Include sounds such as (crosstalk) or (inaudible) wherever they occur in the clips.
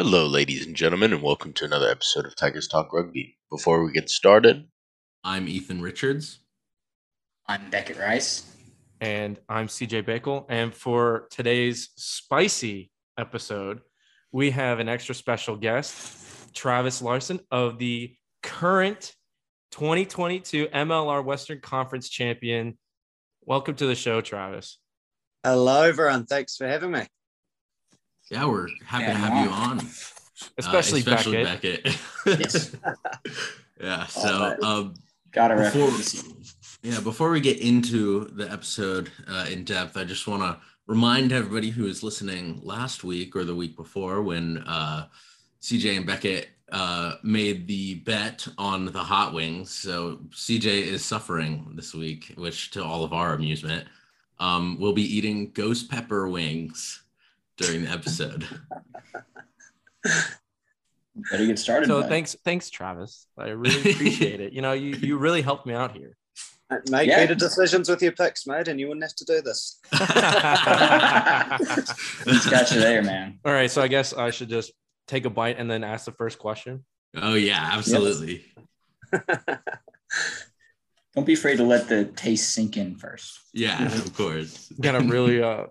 Hello, ladies and gentlemen, and welcome to another episode of Tigers Talk Rugby. Before we get started, I'm Ethan Richards. I'm Beckett Rice. And I'm CJ Bakel. And for today's spicy episode, we have an extra special guest, Travis Larsen of the current 2022 MLR Western Conference champion. Welcome to the show, Travis. Hello, everyone. Thanks for having me. Yeah, we're happy Yeah, to have wow. you on. Especially, uh, especially Beckett. Beckett. Yes. (laughs) yeah. So, right. um, Got a Before- yeah, before we get into the episode uh, in depth, I just want to remind everybody who was listening last week or the week before when uh, CJ and Beckett uh, made the bet on the hot wings. So CJ is suffering this week, which to all of our amusement, um, we'll be eating ghost pepper wings during the episode. (laughs) Better get started. So bud. thanks, thanks, Travis. I really appreciate it. You know, you you really helped me out here. Make Yeah. better decisions with your picks, mate, and you wouldn't have to do this. (laughs) (laughs) He's got you there, man. All right, so I guess I should just take a bite and then ask the first question. oh yeah, absolutely. Don't be afraid to let the taste sink in first. Yeah, of course. Gotta really uh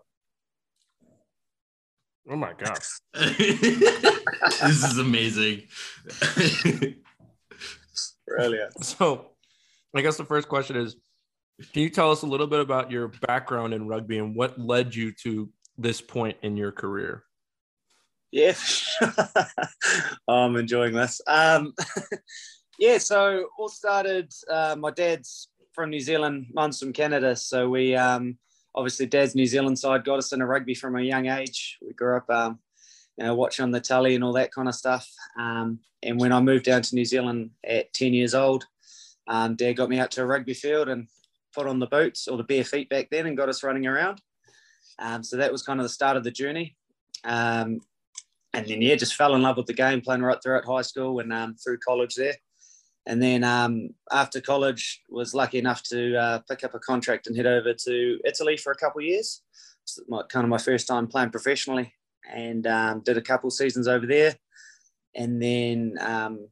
Oh my god. (laughs) this is amazing. Brilliant. So I guess the first question is can you tell us a little bit about your background in rugby and what led you to this point in your career? Yeah, (laughs) I'm enjoying this. Um, (laughs) yeah, so all started. Uh, my dad's from New Zealand, mine's from Canada. So we um, obviously dad's New Zealand side got us into rugby from a young age. We grew up, um, you know, watching on the telly and all that kind of stuff. Um, and when I moved down to New Zealand at 10 years old, um, dad got me out to a rugby field and put on the boots or the bare feet back then and got us running around. Um, so that was kind of the start of the journey. Um, and then yeah, just fell in love with the game, playing right throughout high school and um, through college there. And then um, after college, was lucky enough to uh, pick up a contract and head over to Italy for a couple of years. It's my, kind of my first time playing professionally, and um, did a couple seasons over there. And then um,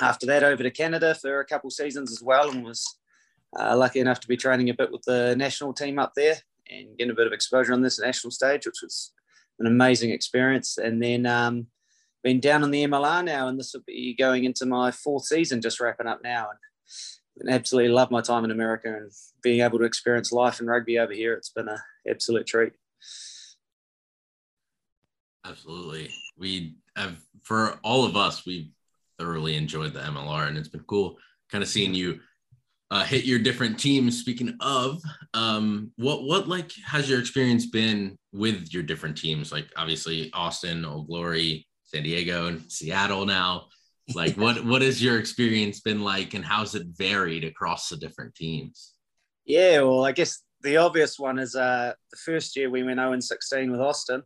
after that, over to Canada for a couple seasons as well, and was uh, lucky enough to be training a bit with the national team up there and getting a bit of exposure on this national stage, which was an amazing experience. And then um, been down on the MLR now, and this will be going into my fourth season, just wrapping up now. And absolutely love my time in America and being able to experience life and rugby over here. It's been an absolute treat. Absolutely. We have, for all of us, we've thoroughly enjoyed the MLR and it's been cool kind of seeing you uh, hit your different teams. Speaking of, um, what, what like has your experience been with your different teams? Like obviously Austin, Old Glory, San Diego, and Seattle now. Like what, (laughs) what has your experience been like and how's it varied across the different teams? Yeah, well, I guess the obvious one is uh, the first year we went 0 and 16 with Austin.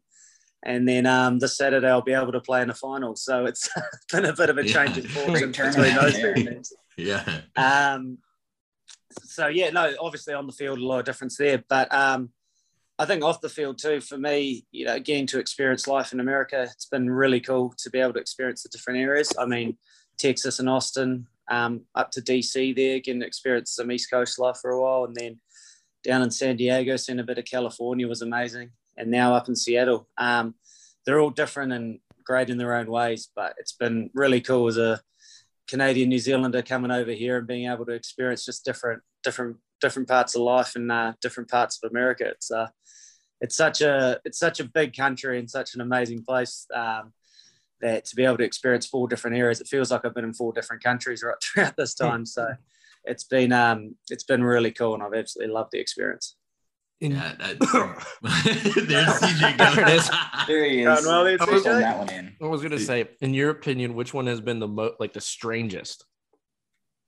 And then um, this Saturday I'll be able to play in the final. So it's (laughs) been a bit of a Yeah. change in fortune between those there. two teams. (laughs) Yeah. Um, so yeah, no, obviously on the field a lot of difference there, but um, I think off the field too. For me, you know, getting to experience life in America, it's been really cool to be able to experience the different areas. I mean, Texas and Austin, um, up to DC there, getting to experience some East Coast life for a while, and then down in San Diego, seeing a bit of California was amazing, and now up in Seattle. Um, they're all different and great in their own ways, but it's been really cool as a Canadian New Zealander coming over here and being able to experience just different different different parts of life and uh, different parts of America. It's uh, it's such a it's such a big country and such an amazing place um, that to be able to experience four different areas, it feels like I've been in four different countries right (laughs) throughout this time. So it's been um, it's been really cool and I've absolutely loved the experience. Yeah. That, (coughs) (laughs) there's CJ. There. There he is. well there, Pulling that one in. I was gonna say, in your opinion, which one has been the most like the strangest?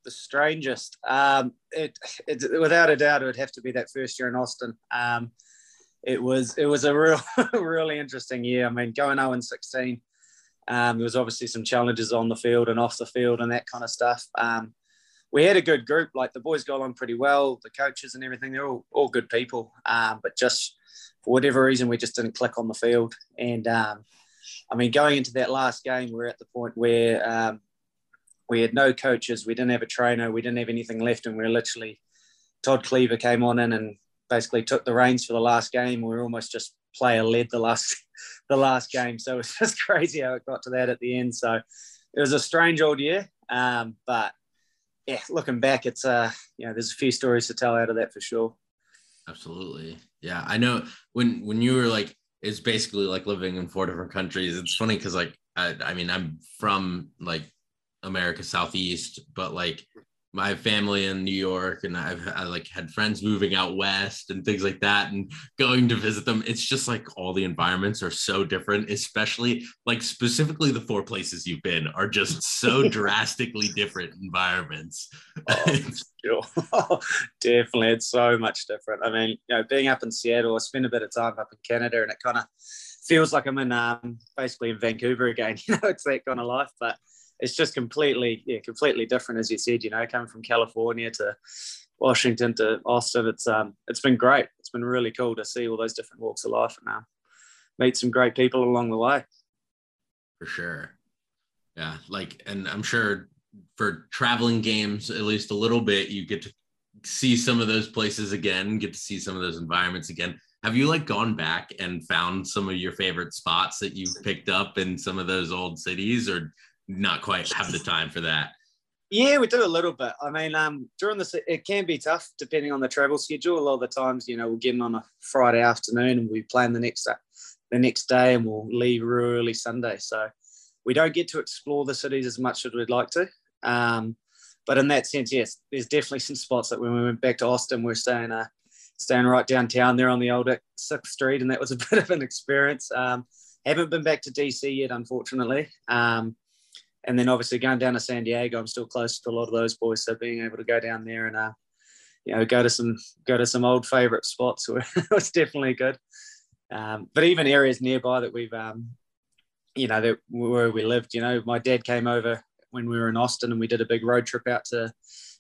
The strangest. Um, it, it without a doubt, it would have to be that first year in Austin. Um, it was it was a real (laughs) really interesting year. I mean, going 0 and 16. Um, there was obviously some challenges on the field and off the field and that kind of stuff. Um, we had a good group. Like the boys got along pretty well. The coaches and everything, they're all, all good people. Um, but just for whatever reason, we just didn't click on the field. And um, I mean, going into that last game, we're at the point where um, we had no coaches, we didn't have a trainer, we didn't have anything left, and we are literally Todd Clever came on in and basically took the reins for the last game. We were almost just player led the last (laughs) the last game, so it was (laughs) just crazy how it got to that at the end. So it was a strange old year, um, but yeah, looking back, it's uh, you know, there's a few stories to tell out of that for sure. Absolutely, yeah. I know when when you were like, it's basically like living in four different countries. It's funny because like I, I mean, I'm from like America Southeast, but like my family in New York and I've I like had friends moving out west and things like that and going to visit them. It's just like all the environments are so different, especially like specifically the four places you've been are just so (laughs) drastically different environments. Oh. (laughs) Definitely. It's so much different. I mean, you know, being up in Seattle, I spent a bit of time up in Canada and it kind of feels like I'm in um, basically in Vancouver again. (laughs) You know, it's that kind of life. But it's just completely, yeah, completely different, as you said. You know, coming from California to Washington to Austin, it's um, it's been great. It's been really cool to see all those different walks of life and um, meet some great people along the way. For sure, yeah. Like, and I'm sure for traveling games, at least a little bit, you get to see some of those places again, get to see some of those environments again. Have you like gone back and found some of your favorite spots that you've picked up in some of those old cities, or not quite have the time for that. Yeah, we do a little bit. I mean, um, during the it can be tough depending on the travel schedule. A lot of the times, you know, we'll get in on a Friday afternoon and we plan the next the next day, and we'll leave early Sunday. So we don't get to explore the cities as much as we'd like to. Um, but in that sense, yes, there's definitely some spots that when we went back to Austin, we are staying uh, staying right downtown there on the old Sixth Street, and that was a (laughs) bit of an experience. Um, haven't been back to DC yet, unfortunately. Um, and then obviously going down to San Diego, I'm still close to a lot of those boys. So being able to go down there and uh, you know, go to some go to some old favorite spots (laughs) was definitely good. Um, but even areas nearby that we've um, you know, that where we lived, you know, my dad came over when we were in Austin and we did a big road trip out to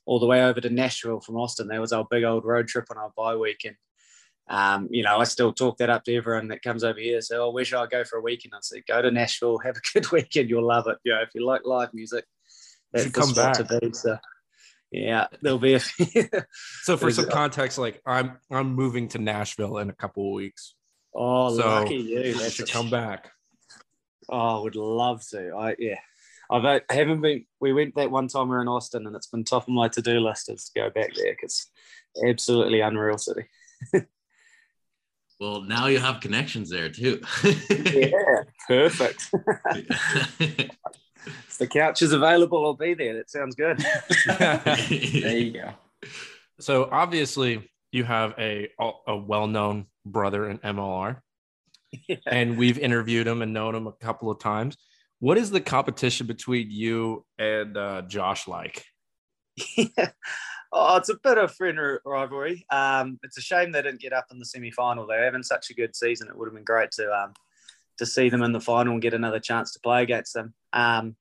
all the way over to Nashville from Austin. That was our big old road trip on our bye week. Um, you know, I still talk that up to everyone that comes over here. So, oh, where should I go for a weekend? I say, go to Nashville, have a (laughs) good weekend. You'll love it. You know, if you like live music, that's come back. to be. So, yeah, there'll be a (laughs) few. so, for some context, like I'm, I'm moving to Nashville in a couple of weeks. Oh, so lucky you! That should come back. Oh, I would love to. I yeah. I've, I haven't been. We went that one time we are in Austin, and it's been top of my to-do list is to go back there because absolutely unreal city. (laughs) Well, now you have connections there too. yeah, perfect. (laughs) if the couch is available, I'll be there. That sounds good. there you go. So obviously, you have a a well-known brother in MLR, yeah. and we've interviewed him and known him a couple of times. What is the competition between you and uh, Josh like? Yeah. (laughs) Oh, it's a bit of friend rivalry. Um, it's a shame they didn't get up in the semi final. They're having such a good season. It would have been great to um, to see them in the final and get another chance to play against them. Um,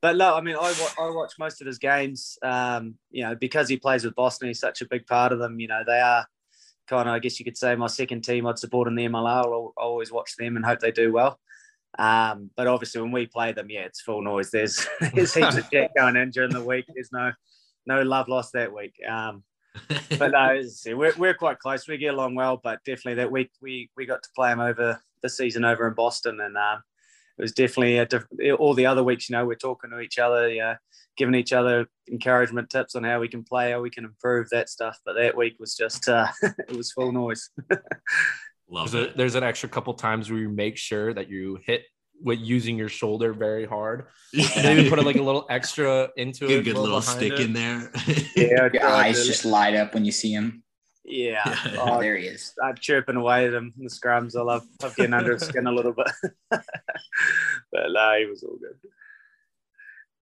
but no, I mean, I, I watch most of his games. Um, you know, because he plays with Boston, he's such a big part of them. You know, they are kind of, I guess you could say, my second team. I'd support in the MLR. I'll, I'll always watch them and hope they do well. Um, but obviously, when we play them, yeah, it's full noise. There's (laughs) there's heaps of shit going in during the week. There's no no love lost that week. Um, (laughs) but no, we're, we're quite close. We get along well, but definitely that week we we got to play them over the season over in Boston, and um, it was definitely a diff- all the other weeks. You know, we're talking to each other, you know, giving each other encouragement tips on how we can play, how we can improve that stuff. But that week was just uh, (laughs) it was full noise. (laughs) Love there's, a, there's an extra couple times where you make sure that you hit with using your shoulder very hard. And maybe put a, like a little extra into Get it. A good little stick it. in there. (laughs) yeah, your eyes just light up when you see him. Yeah. yeah. Oh, there he is. I'm chirping away at him in the scrums. I love, love getting under his skin a little bit. (laughs) but no, he was all good.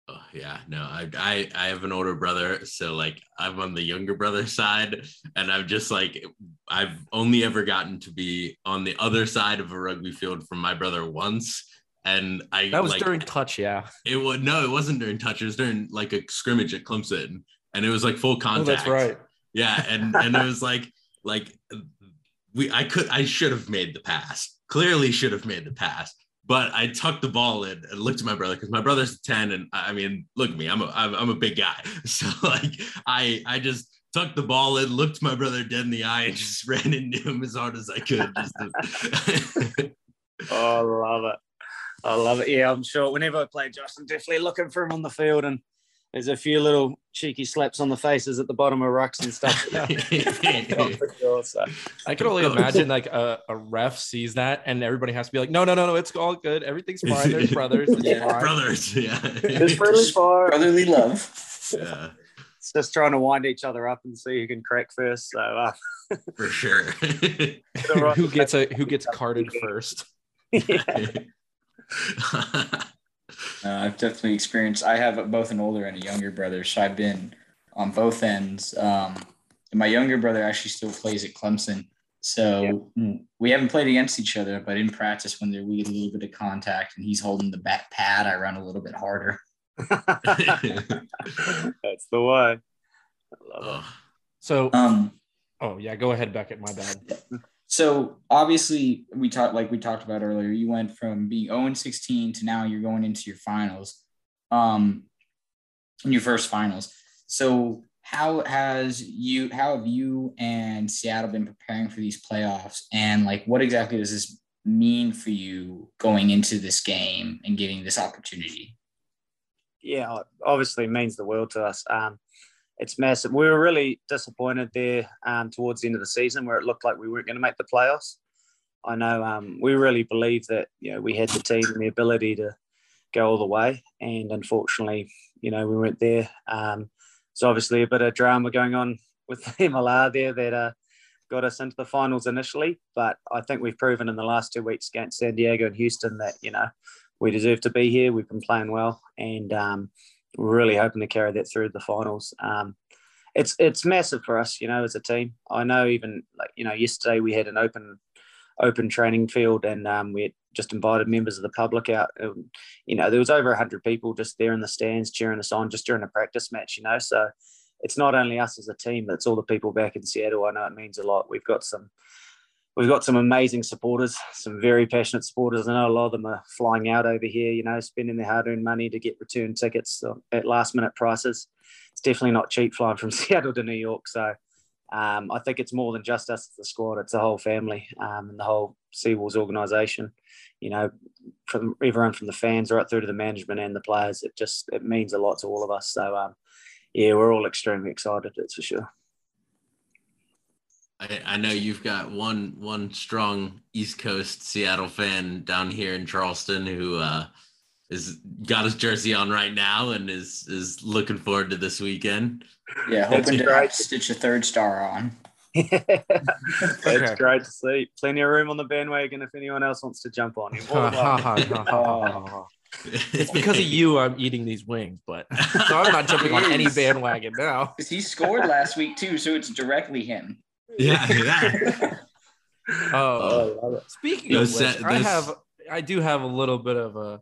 Oh, yeah, no, I, I I have an older brother, so like I'm on the younger brother side, and I'm just like I've only ever gotten to be on the other side of a rugby field from my brother once, and I that was like, during touch, yeah. It was no, it wasn't during touch. It was during like a scrimmage at Clemson, and it was like full contact. Oh, that's right. Yeah, and and it was like like we I could I should have made the pass. Clearly should have made the pass, but I tucked the ball in and looked at my brother because my brother's 10. And I mean, look at me, I'm a, I'm, I'm a big guy. (laughs) So like I, I just tucked the ball in, looked my brother dead in the eye and just (laughs) ran into him as hard as I could. To... (laughs) oh, I love it. I love it. Yeah, I'm sure whenever I play Josh, I'm definitely looking for him on the field and there's a few little cheeky slaps on the faces at the bottom of rucks and stuff. (laughs) (laughs) sure, so. I can only imagine like a, a, ref sees that and everybody has to be like, no, no, no, no, it's all good. Everything's (laughs) fine. There's brothers. yeah. Brothers. Yeah. There's friendly brotherly love. Yeah. It's just trying to wind each other up and see who can crack first. So uh, for sure. who gets a who gets carded first? Yeah. (laughs) Uh, I've definitely experienced. I have both an older and a younger brother, so I've been on both ends. Um, my younger brother actually still plays at Clemson, so yeah. we haven't played against each other. But in practice, when there we get a little bit of contact and he's holding the back pad, I run a little bit harder. (laughs) (laughs) That's the way. I love it. So, um, oh yeah, go ahead, Beckett. My bad. So obviously, we talked like we talked about earlier. You went from being 0 and 16 to now you're going into your finals, um, in your first finals. So how has you how have you and Seattle been preparing for these playoffs? And like, what exactly does this mean for you going into this game and getting this opportunity? Yeah, obviously means the world to us. Um, it's massive. We were really disappointed there um, towards the end of the season where it looked like we weren't going to make the playoffs. I know um, we really believe that you know we had the team and the ability to go all the way, and unfortunately, you know, we weren't there. Um, so obviously a bit of drama going on (laughs) with the MLR there that uh, got us into the finals initially, but I think we've proven in the last two weeks against San Diego and Houston that you know we deserve to be here. We've been playing well, and um, really hoping to carry that through the finals. Um, it's it's massive for us, you know, as a team. I know even like you know yesterday we had an open open training field and um, we just invited members of the public out. Um, you know, there was over hundred people just there in the stands cheering us on just during a practice match. You know, so it's not only us as a team, but it's all the people back in Seattle. I know it means a lot. We've got some we've got some amazing supporters, some very passionate supporters. I know a lot of them are flying out over here, you know, spending their hard earned money to get return tickets at last minute prices. It's definitely not cheap flying from (laughs) Seattle to New York. So um, I think it's more than just us, the squad, it's the whole family um, and the whole Seawolves organization. You know, from everyone from the fans right through to the management and the players, it just it means a lot to all of us. So um, yeah, we're all extremely excited, that's for sure. I, I know you've got one one strong East Coast Seattle fan down here in Charleston who uh, is got his jersey on right now and is is looking forward to this weekend. Yeah, hoping to stitch a third star on. That's okay. great to see. Plenty of room on the bandwagon if anyone else wants to jump on him. (laughs) it's because of you I'm eating these wings, but (laughs) so I'm not jumping on any bandwagon now. (laughs) Because he scored last week too, so it's directly him. Yeah, that. (laughs) oh, oh speaking of which, those... I have I do have a little bit of a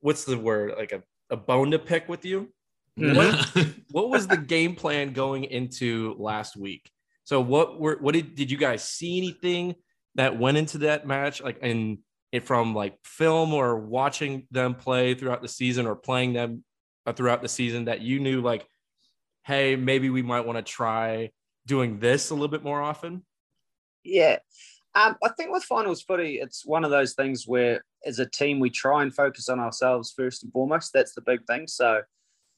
what's the word like a, a bone to pick with you. What (laughs) what was the game plan going into last week? So what were what did did you guys see anything that went into that match like in it from like film or watching them play throughout the season or playing them uh, throughout the season that you knew like hey maybe we might want to try doing this a little bit more often? Yeah. Um, I think with finals footy, it's one of those things where, as a team, we try and focus on ourselves first and foremost. That's the big thing. So,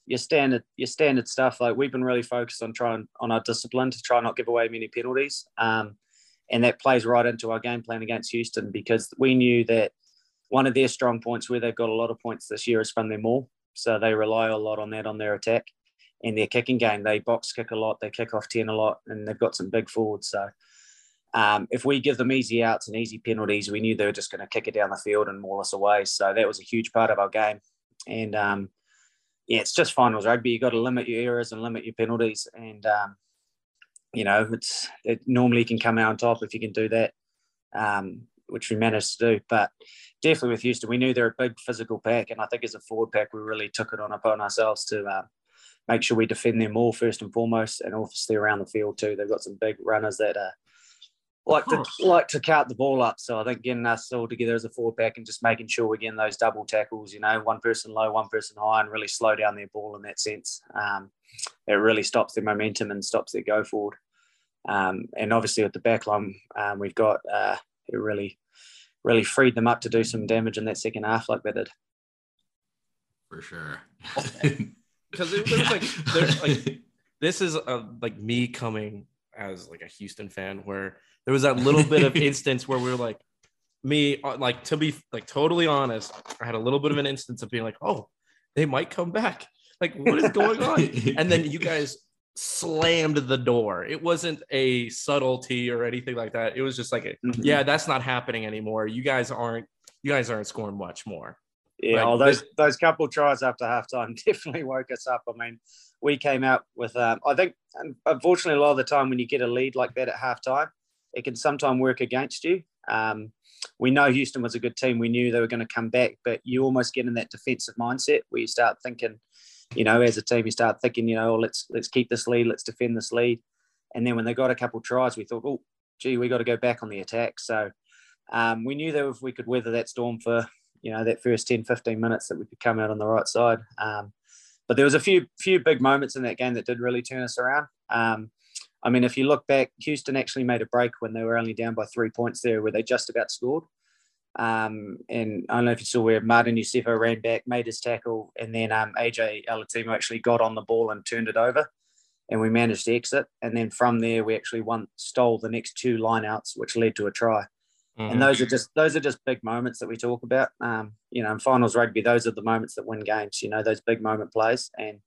your standard, your standard stuff. Like we've been really focused on trying on our discipline to try not give away many penalties, um, and that plays right into our game plan against Houston because we knew that one of their strong points, where they've got a lot of points this year, is from their maul. So they rely a lot on that on their attack in their kicking game. They box kick a lot, they kick off 10 a lot, and they've got some big forwards. So um, if we give them easy outs and easy penalties, we knew they were just going to kick it down the field and maul us away. So that was a huge part of our game. And um, yeah, it's just finals rugby. You've got to limit your errors and limit your penalties. And, um, you know, it's it normally can come out on top if you can do that, um, which we managed to do. But definitely with Houston, we knew they're a big physical pack. And I think as a forward pack, we really took it on upon ourselves to um, make sure we defend them all first and foremost, and obviously around the field too. They've got some big runners that are like to like to count the ball up. So I think getting us all together as a forward pack and just making sure we're getting those double tackles, you know, one person low, one person high, and really slow down their ball in that sense. Um, it really stops their momentum and stops their go forward. Um, and obviously with the back line, um, we've got uh, it really, really freed them up to do some damage in that second half, like they did. For sure. (laughs) Because it, was like, there's like (laughs) this is a, like me coming as like a Houston fan where there was that little bit of (laughs) instance where we were like me uh, like to be like totally honest I had a little bit of an instance of being like oh they might come back. Like what is going on? (laughs) And then you guys slammed the door. It wasn't a subtlety or anything like that. It was just like a, Mhm. yeah that's not happening anymore. You guys aren't you guys aren't scoring much more Yeah, well, those those couple tries after halftime (laughs) definitely woke us up. I mean, we came out with um, I think unfortunately a lot of the time when you get a lead like that at halftime, it can sometimes work against you. Um, we know Houston was a good team. We knew they were going to come back, but you almost get in that defensive mindset where you start thinking, you know, as a team, you start thinking, you know, oh, let's let's keep this lead, let's defend this lead. And then when they got a couple tries, we thought, oh, gee, we got to go back on the attack. So um, we knew that if we could weather that storm for you know that first 10 15 minutes that we could come out on the right side. Um, but there was a few few big moments in that game that did really turn us around. Um, i mean if you look back houston actually made a break when they were only down by three points there where they just about scored. Um, and I don't know if you saw where Martin Iosefo ran back, made his tackle, and then um, AJ Alatimu actually got on the ball and turned it over, and we managed to exit. And then from there, we actually won, stole the next two lineouts, which led to a try and those are just those are just big moments that we talk about. Um, you know, in finals rugby, those are the moments that win games. You know, those big moment plays. And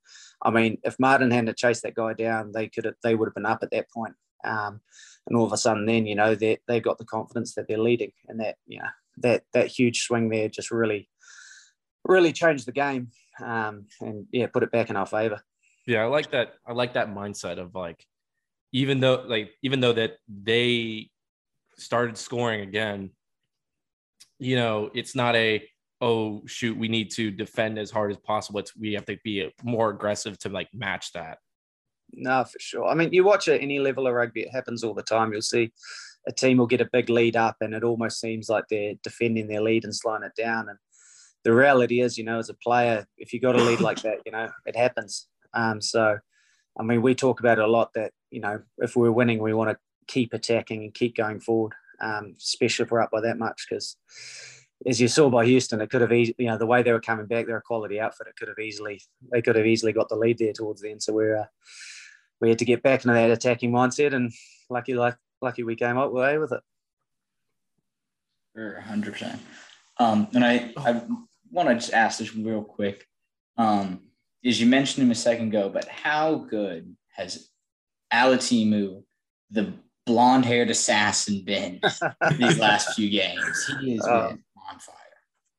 I mean, if Martin hadn't chased that guy down, they could have they would have been up at that point. Um, and all of a sudden, then you know they they've got the confidence that they're leading, and that you know that that huge swing there just really really changed the game. Um, and yeah, put it back in our favor. Yeah, I like that. I like that mindset of like, even though like even though that they started scoring again, you know, it's not a oh shoot, we need to defend as hard as possible. It's we have to be more aggressive to like match that. No, for sure. I mean, you watch at any level of rugby, it happens all the time. You'll see a team will get a big lead up, and it almost seems like they're defending their lead and slowing it down. And the reality is, you know, as a player, if you got a lead like that, you know, it happens. Um, so, I mean, we talk about it a lot that you know, if we're winning, we want to keep attacking and keep going forward, um, especially if we're up by that much, because as you saw by Houston, it could have, easily, you know, the way they were coming back, they're a quality outfit. It could have easily, they could have easily got the lead there towards the end. So we're, uh, we had to get back into that attacking mindset, and lucky, like, lucky we came up away with it. For 100%. Um, and I, I want to just ask this real quick. Um, as you mentioned him a second ago, but how good has Alatimu, the blonde haired assassin been these (laughs) last few games? He is oh. on fire.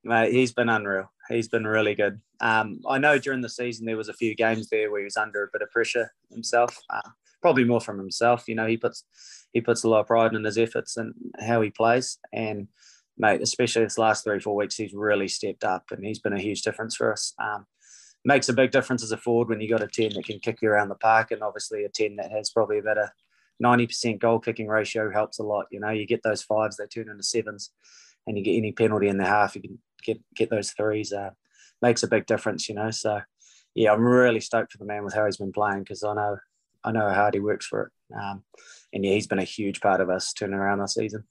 Mate, he's been unreal. He's been really good. Um, I know during the season there was a few games there where he was under a bit of pressure himself. Uh, probably more from himself. You know, he puts he puts a lot of pride in his efforts and how he plays. And mate, especially this last three four weeks, he's really stepped up and he's been a huge difference for us. Um, makes a big difference as a forward when you got a ten that can kick you around the park, and obviously a ten that has probably a better 90% goal kicking ratio helps a lot. You know, you get those fives, they turn into sevens, and you get any penalty in the half, you can get get those threes. Uh, makes a big difference, you know. So, yeah, I'm really stoked for the man with how he's been playing because I know I know how hard he works for it, um, and yeah, he's been a huge part of us turning around our season.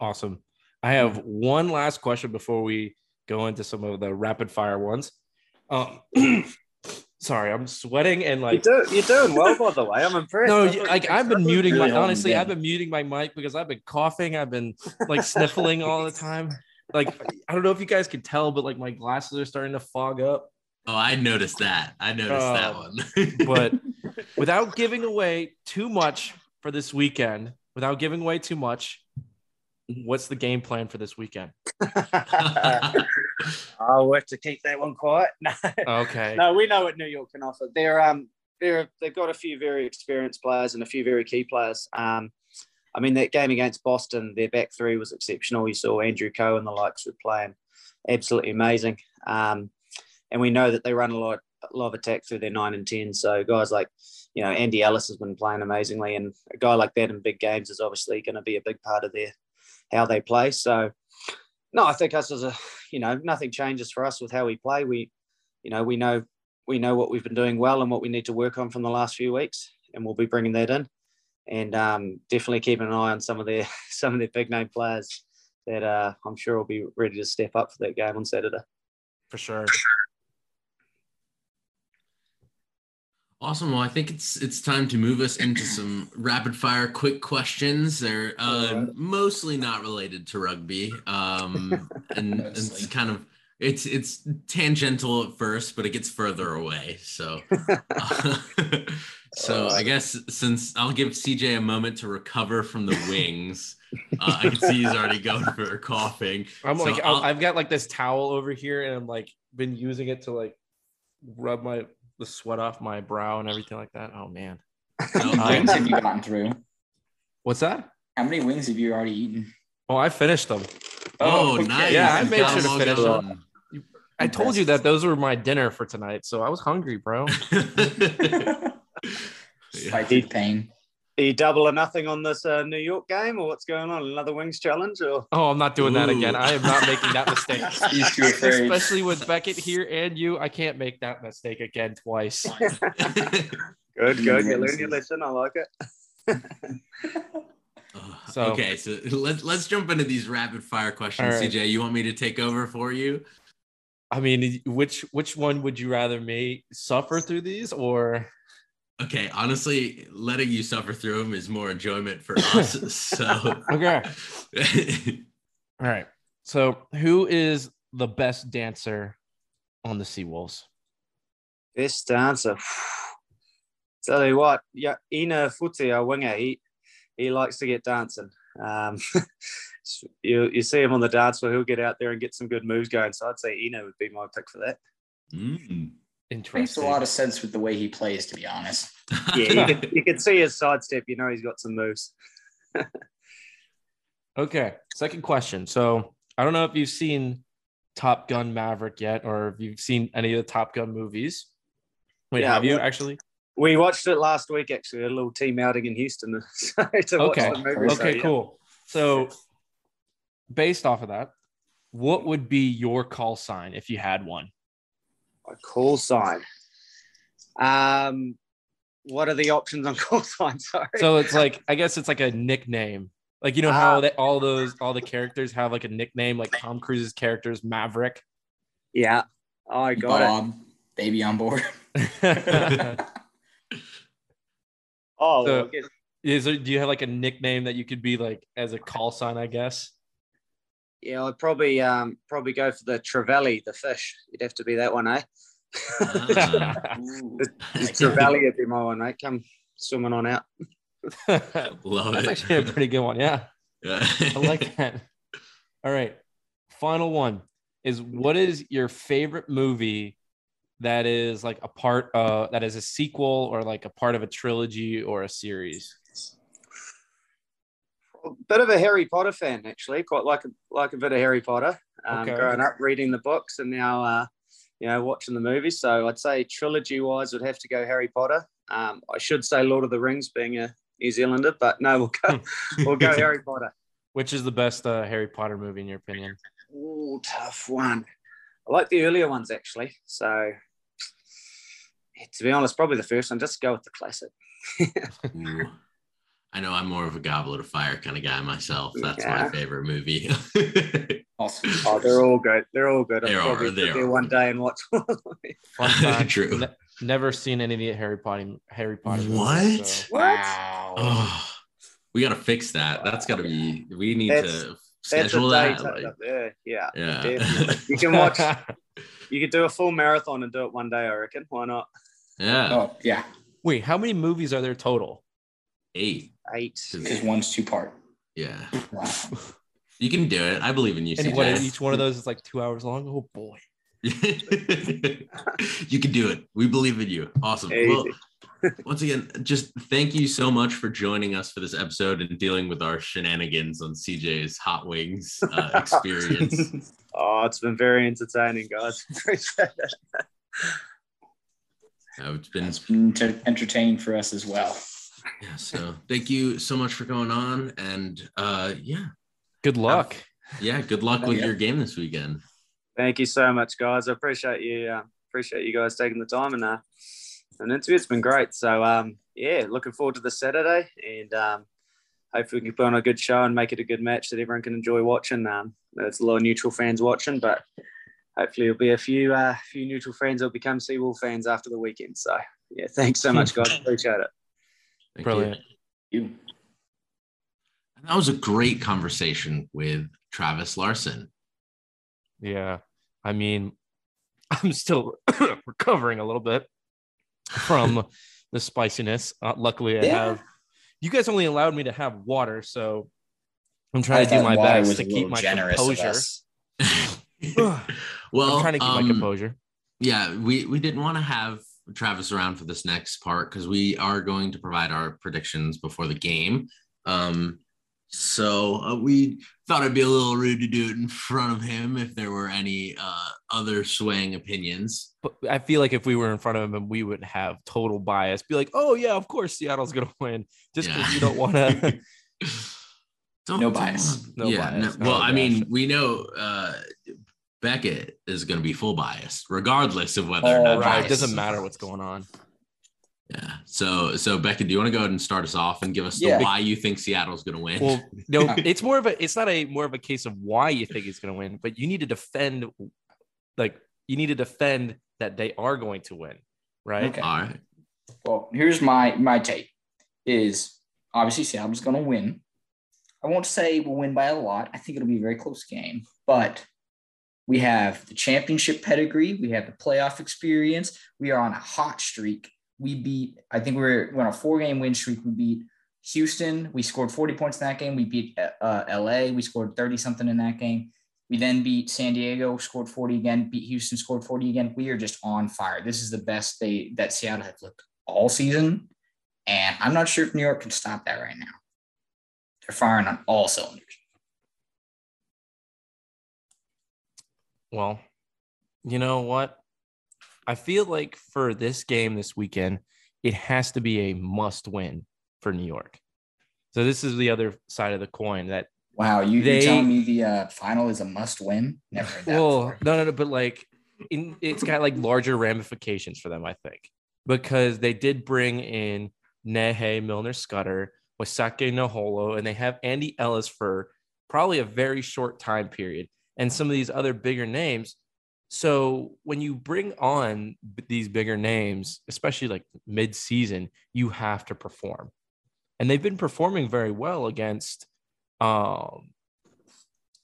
Awesome. I have one last question before we go into some of the rapid fire ones. Um, (clears throat) sorry, I'm sweating and like you do, you're doing well, by the way. I'm impressed. no, I'm like I've been muting Really my holding honestly, down. I've been muting my mic because I've been coughing, I've been like sniffling all the time. Like I don't know if you guys can tell, but like my glasses are starting to fog up. Oh, I noticed that. I noticed that Uh, one. (laughs) But (laughs) without giving away too much for this weekend, without giving away too much, what's the game plan for this weekend? (laughs) I'll work to keep that one quiet. (laughs) No, Okay. no, we know what New York can offer. They're um, they're they've got a few very experienced players and a few very key players. Um, I mean that game against Boston, their back three was exceptional. You saw Andrew Coe and the likes were playing absolutely amazing. Um, and we know that they run a lot a lot of attack through their nine and ten. So guys like, you know, Andy Ellis has been playing amazingly, and a guy like that in big games is obviously going to be a big part of their how they play. So, no, I think us as a, you know, nothing changes for us with how we play. We, you know, we know we know what we've been doing well and what we need to work on from the last few weeks, and we'll be bringing that in, and um, definitely keeping an eye on some of their (laughs) some of their big name players that uh, I'm sure will be ready to step up for that game on Saturday. For sure. Awesome. Well, I think it's it's time to move us into some rapid fire quick questions. They're uh, Alright. mostly not related to rugby, um, (laughs) and, and it's kind of it's it's tangential at first, but it gets further away. So, (laughs) (laughs) so I guess since I'll give CJ a moment to recover from the wings, uh, I can see he's already going for coughing. I'm so like I'll, I've got like this towel over here, and I'm like been using it to like rub my the sweat off my brow and everything like that. Oh man, How many wings have you (laughs) gotten through? what's that? How many wings have you already eaten? Oh, I finished them. Oh, oh okay. nice! Yeah, I made sure to them all finish going. I told you that those were my dinner for tonight, so I was hungry, bro. I (laughs) Spicy pain. Are you double or nothing on this uh, New York game, or what's going on? Another wings challenge, or Oh, I'm not doing that again. I am not (laughs) making that mistake. He's too. Especially with Beckett here and you, I can't make that mistake again twice. (laughs) good, good. You learn your Witnesses. lesson. I like it. (laughs) So- okay, so let's let's jump into these rapid fire questions. All right. CJ, you want me to take over for you? I mean, which which one would you rather me suffer through these or Okay, honestly, letting you suffer through them is more enjoyment for (laughs) us. so, okay? (laughs) All right. So, who is the best dancer on the Seawolves? Best dancer. (sighs) Tell you what, yeah, Ina Futi, our winger, he he likes to get dancing. Um, (laughs) you you see him on the dance floor, he'll get out there and get some good moves going. So I'd say Ina would be my pick for that. Mm. Makes a lot of sense with the way he plays, to be honest. (laughs) Yeah, you can, you can see his sidestep. You know he's got some moves. (laughs) Okay. Second question. So, I don't know if you've seen Top Gun Maverick yet, or if you've seen any of the Top Gun movies. Wait, Yeah, have you well- actually? We watched it last week, actually, a little team outing in Houston so, (laughs) to watch Okay. the movie. so, Okay, yeah. cool. So, based off of that, what would be your call sign if you had one? A call sign. Um, what are the options on (laughs) call sign? Sorry. So it's like I guess it's like a nickname. Like you know how they, all those all the characters have like a nickname, like Tom Cruise's characters Maverick. yeah, oh, I got it. Bob, baby on board. (laughs) Oh, So- well, Is there, do you have like a nickname that you could be like as a call sign? I guess. Yeah, I'd probably um probably go for the Trevally, the fish. You'd have to be that one, eh? Ah, (laughs) Ooh, The I like that. Trevally would be my one, mate. Come swimming on out. (laughs) love it. That's it. actually a pretty good one. Yeah, Yeah. I like that. All right, final one is what is your favorite movie that is like a part of that is a sequel or like a part of a trilogy or a series? Bit of a Harry Potter fan, actually. Quite like a like a bit of Harry Potter. Um, Okay. Growing up reading the books and now uh, you know watching the movies. So I'd say trilogy wise would have to go Harry Potter. Um, I should say Lord of the Rings, being a New Zealander, but no, we'll go (laughs) we'll go Harry Potter. Which is the best uh, Harry Potter movie in your opinion? Ooh, tough one. I like the earlier ones actually. So to be honest, probably the first one. Just go with the classic. (laughs) Ooh. I know I'm more of a goblet of fire kind of guy myself. That's my favorite movie. (laughs) Awesome. Oh, they're all good. They're all good. They I'll are, probably they there are. one day and watch. (laughs) Fun fact, (laughs) True. ne- never seen any of the Harry Potter Harry Potter movies, What? Wow. oh, we got to fix that. That's got to be, we need That's- to schedule that. like- up. Yeah. yeah. Definitely. You can watch. You could do a full marathon and do it one day. I reckon. Why not? yeah. Oh, yeah. Wait, how many movies are there total? Eight. Eight. Because one's two part. Yeah. Wow. You can do it. I believe in you, And what, CJ. each one of those is like two hours long. Oh boy. (laughs) you can do it. We believe in you. Awesome. Easy. Well, once again, just thank you so much for joining us for this episode and dealing with our shenanigans on CJ's Hot Wings uh, (laughs) experience. Oh, it's been very entertaining, guys. (laughs) Appreciate it. Uh, it's been It's been entertaining for us as well. Yeah. So thank you so much for going on, and uh, yeah, Good luck. yeah. Good luck with yeah. your game this weekend. Thank you so much, guys. I appreciate you. Uh, appreciate you guys taking the time and uh, an interview. It's been great. So um, yeah, looking forward to the Saturday, and um, hopefully we can put on a good show and make it a good match that everyone can enjoy watching. Um, there's a lot of neutral fans watching, but hopefully there'll be a few uh, few neutral fans that'll become Seawolf fans after the weekend. So yeah, thanks so much, guys. (laughs) Appreciate it. Thank Brilliant. You. You. And that was a great conversation with Travis Larsen. Yeah. I mean, (laughs) I'm still (coughs) recovering a little bit from (laughs) the spiciness. Uh, luckily, I Yeah. have. You guys only allowed me to have water, so I'm trying I to do my best to keep my generous of composure. (laughs) (sighs) well, I'm trying to keep my um, composure. yeah, we we didn't want to have Travis around for this next part because we are going to provide our predictions before the game. Um, so uh, we thought it'd be a little rude to do it in front of him if there were any uh, other swaying opinions. But I feel like if we were in front of him, we would have total bias. Be like, oh yeah, of course Seattle's gonna win, just because Yeah. you don't want to. (laughs) Don't- No bias. No yeah, bias. no- well, Oh, I mean, we know uh, Beckett is going to be full bias, regardless of whether or Oh, not. right, it doesn't matter what's going on. Yeah. So, so Beckett, do you want to go ahead and start us off and give us Yeah. the why you think Seattle's going to win? Well, no, (laughs) it's more of a. It's not a more of a case of why you think he's going to win, but you need to defend, like you need to defend that they are going to win, right? Okay. all right. Well, here's my my take: is obviously Seattle's going to win. I won't say we'll win by a lot. I think it'll be a very close game, but we have the championship pedigree. We have the playoff experience. We are on a hot streak. We beat. I think we're, we're on a four game win streak. We beat Houston. We scored 40 points in that game. We beat uh, LA. We scored 30 something in that game. We then beat San Diego, scored 40 again, beat Houston, scored 40 again. We are just on fire. This is the best they that Seattle have looked all season. And I'm not sure if New York can stop that right now. They're firing on all cylinders. Well, you know what? I feel like for this game this weekend, it has to be a must win for New York. So this is the other side of the coin that Wow, you, They- you're telling me the uh, final is a must win? Never heard that well, before. no, no, no, but like in, it's got like larger ramifications for them, I think, because they did bring in Nehe Milner Skudder, Waisake Naholo, and they have Andy Ellis for probably a very short time period, and some of these other bigger names. So when you bring on these bigger names, especially like mid-season, you have to perform, and they've been performing very well against um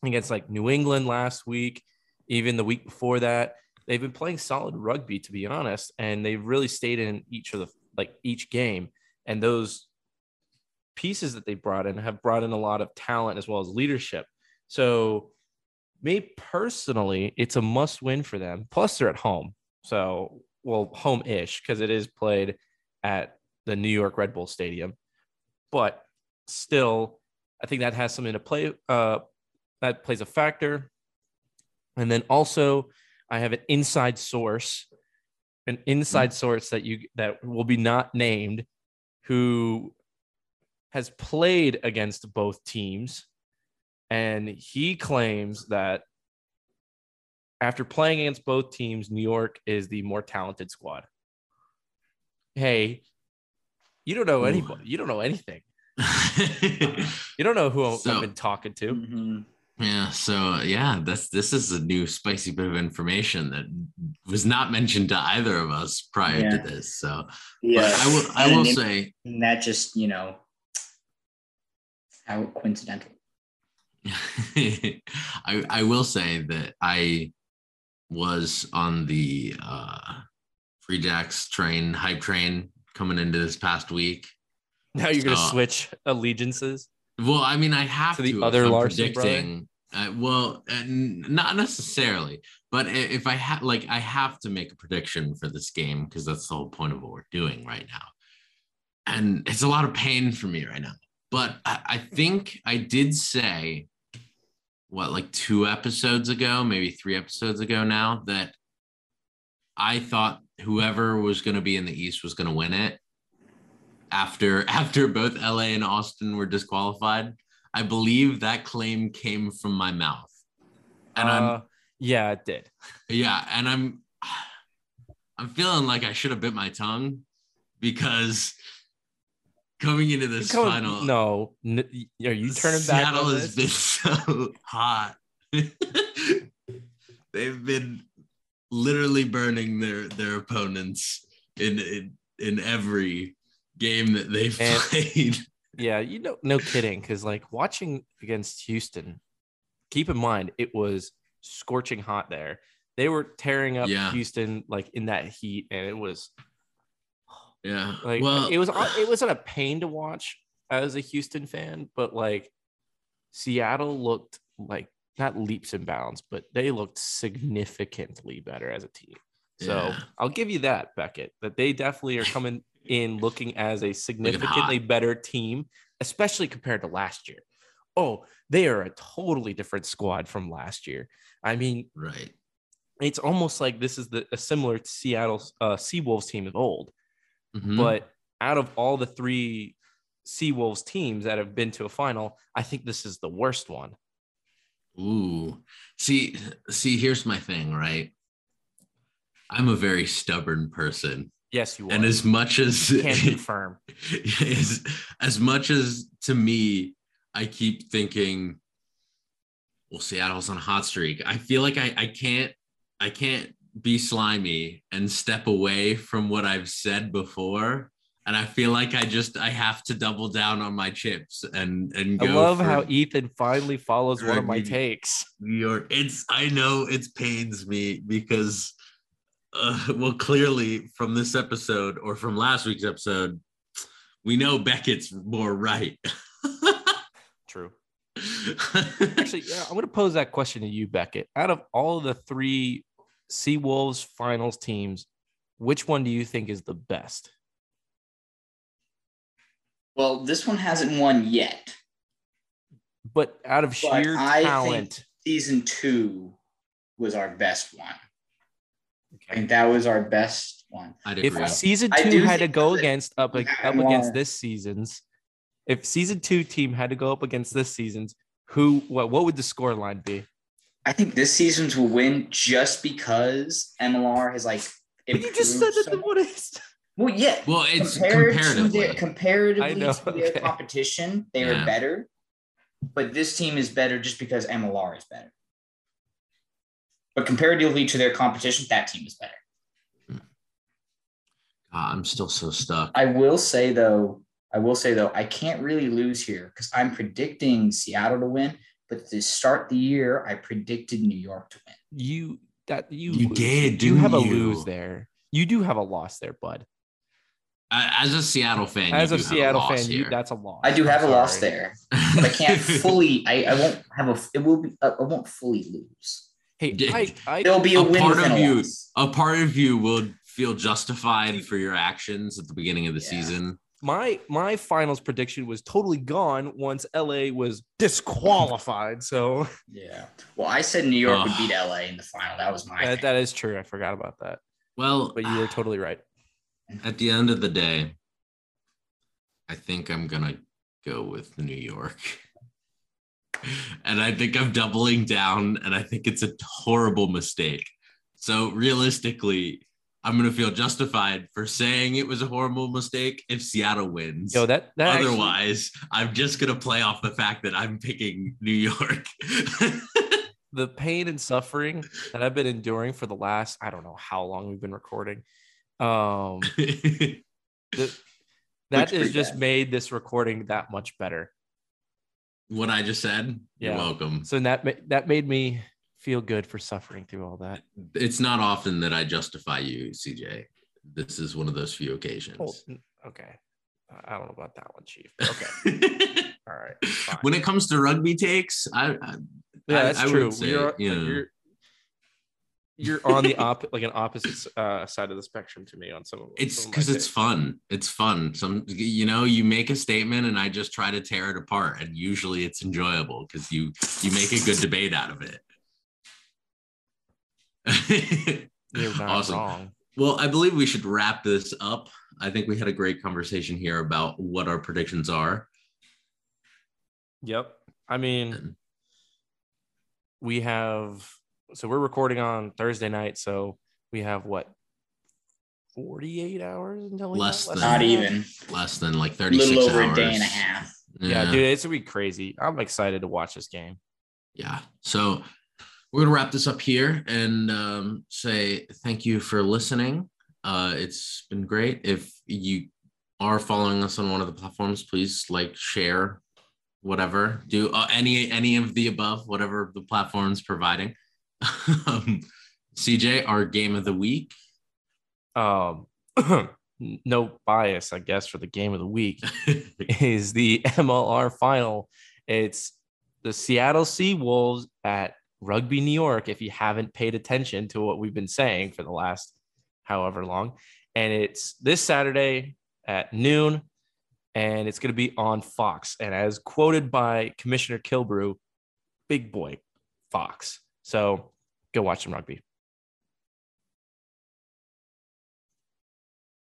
against like New England last week, even the week before that. They've been playing solid rugby, to be honest, and they've really stayed in each of the like each game. And those pieces that they brought in have brought in a lot of talent as well as leadership. So, me personally, it's a must win for them. Plus, they're at home. So, well, home ish, because it is played at the New York Red Bull Stadium. But still, I think that has something to play. Uh, that plays a factor. And then also, I have an inside source, an inside source that you that will be not named, who has played against both teams, and he claims that after playing against both teams, New York is the more talented squad. Hey, you don't know Ooh. anybody. You don't know anything. (laughs) You don't know who I'm- So- I've been talking to. Mhm. yeah. So yeah, this this is a new spicy bit of information that was not mentioned to either of us prior Yeah. to this. So Yeah, I will I And will then- say and that just you know how coincidental. (laughs) I I will say that I was on the uh Free Jacks train, hype train coming into this past week. Now you're gonna So- switch allegiances. Well, I mean, I have To to. the if other Larsen predicting. Uh, well, uh, n- not necessarily, but if I had, like, I have to make a prediction for this game because that's the whole point of what we're doing right now, and it's a lot of pain for me right now. But I, I think I did say, what, like two episodes ago, maybe three episodes ago now, that I thought whoever was going to be in the East was going to win it. After (laughs) after both LA and Austin were disqualified, I believe that claim came from my mouth, and I'm Uh, yeah, it did. yeah, and I'm (sighs) I'm feeling like I should have bit my tongue because coming into this Come- final, no, n- are you turning back? Seattle has been (laughs) so hot. (laughs) They've been literally burning their their opponents in in, in every game that they've And- played. (laughs) Yeah, you know, no kidding. Because like watching against Houston, keep in mind it was scorching hot there. They were tearing up Yeah. Houston like in that heat, and it was Yeah. like well, it was it wasn't a pain to watch as a Houston fan, but like Seattle looked like not leaps and bounds, but they looked significantly better as a team. So Yeah. I'll give you that, Beckett, that they definitely are coming (laughs) in looking as a significantly better team, especially compared to last year. Oh, they are a totally different squad from last year. I mean, right. it's almost like this is the a similar Seattle Seattle's uh, Seawolves team of old. Mhm. But out of all the three Seawolves teams that have been to a final, I think this is the worst one. Ooh. See, see, here's my thing, right? I'm a very stubborn person. Yes, you are. And as much as can confirm. as, as much as to me, I keep thinking, well, Seattle's on a hot streak. I feel like I, I can't I can't be slimy and step away from what I've said before. And I feel like I just I have to double down on my chips and and I love how Ethan finally follows one of my Rugby. takes. New York. It's I know it pains me because uh, well clearly from this episode or from last week's episode, we know Beckett's more right. (laughs) True. (laughs) Actually, yeah, I'm going to pose that question to you, Beckett. Out of all of the three Seawolves finals teams, which one do you think is the best? Well, this one hasn't won yet. But out of But sheer I think- talent, Season two was our best one. I okay. think that was our best one. I'd if agree. season two do had to go against up, up had against more- this season's, if season two team had to go up against this season's, who what what would the score line be? I think this season's will win just because MLR has like. But you just said that so the what is Well, yeah. well, it's compared comparatively. to their, comparatively know, to their okay. competition, they Yeah. are better. But this team is better just because MLR is better. But comparatively to their competition, that team is better. Ah, I'm still so stuck. I will say though, I will say though, I can't really lose here because I'm predicting Seattle to win. But to start the year, I predicted New York to win. you that you You lose. did, you do didn't have a lose there. You do have a loss there, bud. Uh, As a Seattle fan, As you a do have Seattle loss fan, you, that's a loss. I do I'm have a loss there, but I can't (laughs) fully. I, I won't have a. It will be. I won't fully lose. Hey, I, I There'll be a, A win part of a you- loss. a part of you would feel justified for your actions at the beginning of the Yeah. season. My my finals prediction was totally gone once LA was disqualified. So Yeah. Well, I said New York would beat LA in the final. That was my. that, that is true. I forgot about that. Well, But you were totally right. at the end of the day, I think I'm gonna go with New York. And I think I'm doubling down, and I think it's a horrible mistake. So realistically, I'm gonna feel justified for saying it was a horrible mistake if Seattle wins. Yo, that that actually- Otherwise, I'm just gonna play off the fact that I'm picking New York. (laughs) the pain and suffering that I've been enduring for the last I don't know how long we've been recording. Um, (laughs) the, that has just bad. made this recording that much better. what I just said. You're welcome. So that that made me feel good for suffering through all that. It's not often that I justify you, CJ. This is one of those few occasions. Oh, okay. I don't know about that one, Chief. (laughs) Okay. All right. fine. when it comes to rugby takes, I, I yeah, that's I would true. say, you're, you know- you're you're on the (laughs) op like an opposite uh, side of the spectrum to me on some of it's some of my because it's takes. fun. It's fun. Some you know, you make a statement and I just try to tear it apart, and usually it's enjoyable because you you make a good debate out of it. (laughs) You're not awesome. wrong. well, I believe we should wrap this up. I think we had a great conversation here about what our predictions are. Yep. I mean, we have so we're recording on Thursday night, so we have what 48 hours until we Less know? than- Not even. less than like A 36 little over hours. a day and a half. Yeah, dude, it's gonna be crazy. I'm excited to watch this game. yeah so we're gonna wrap this up here and um, say thank you for listening. Uh, it's been great. If you are following us on one of the platforms please like share whatever. Do uh, any any of the above whatever the platform's providing. (laughs) Um, cj our game of the week. Um, (clears throat) no bias, I guess, for the game of the week (laughs) is the MLR final. It's the Seattle Seawolves at Rugby New York. If you haven't paid attention to what we've been saying for the last however long, and it's this Saturday at noon, and it's going to be on Fox. And as quoted by Commissioner Killebrew, big boy Fox. So go watch some rugby.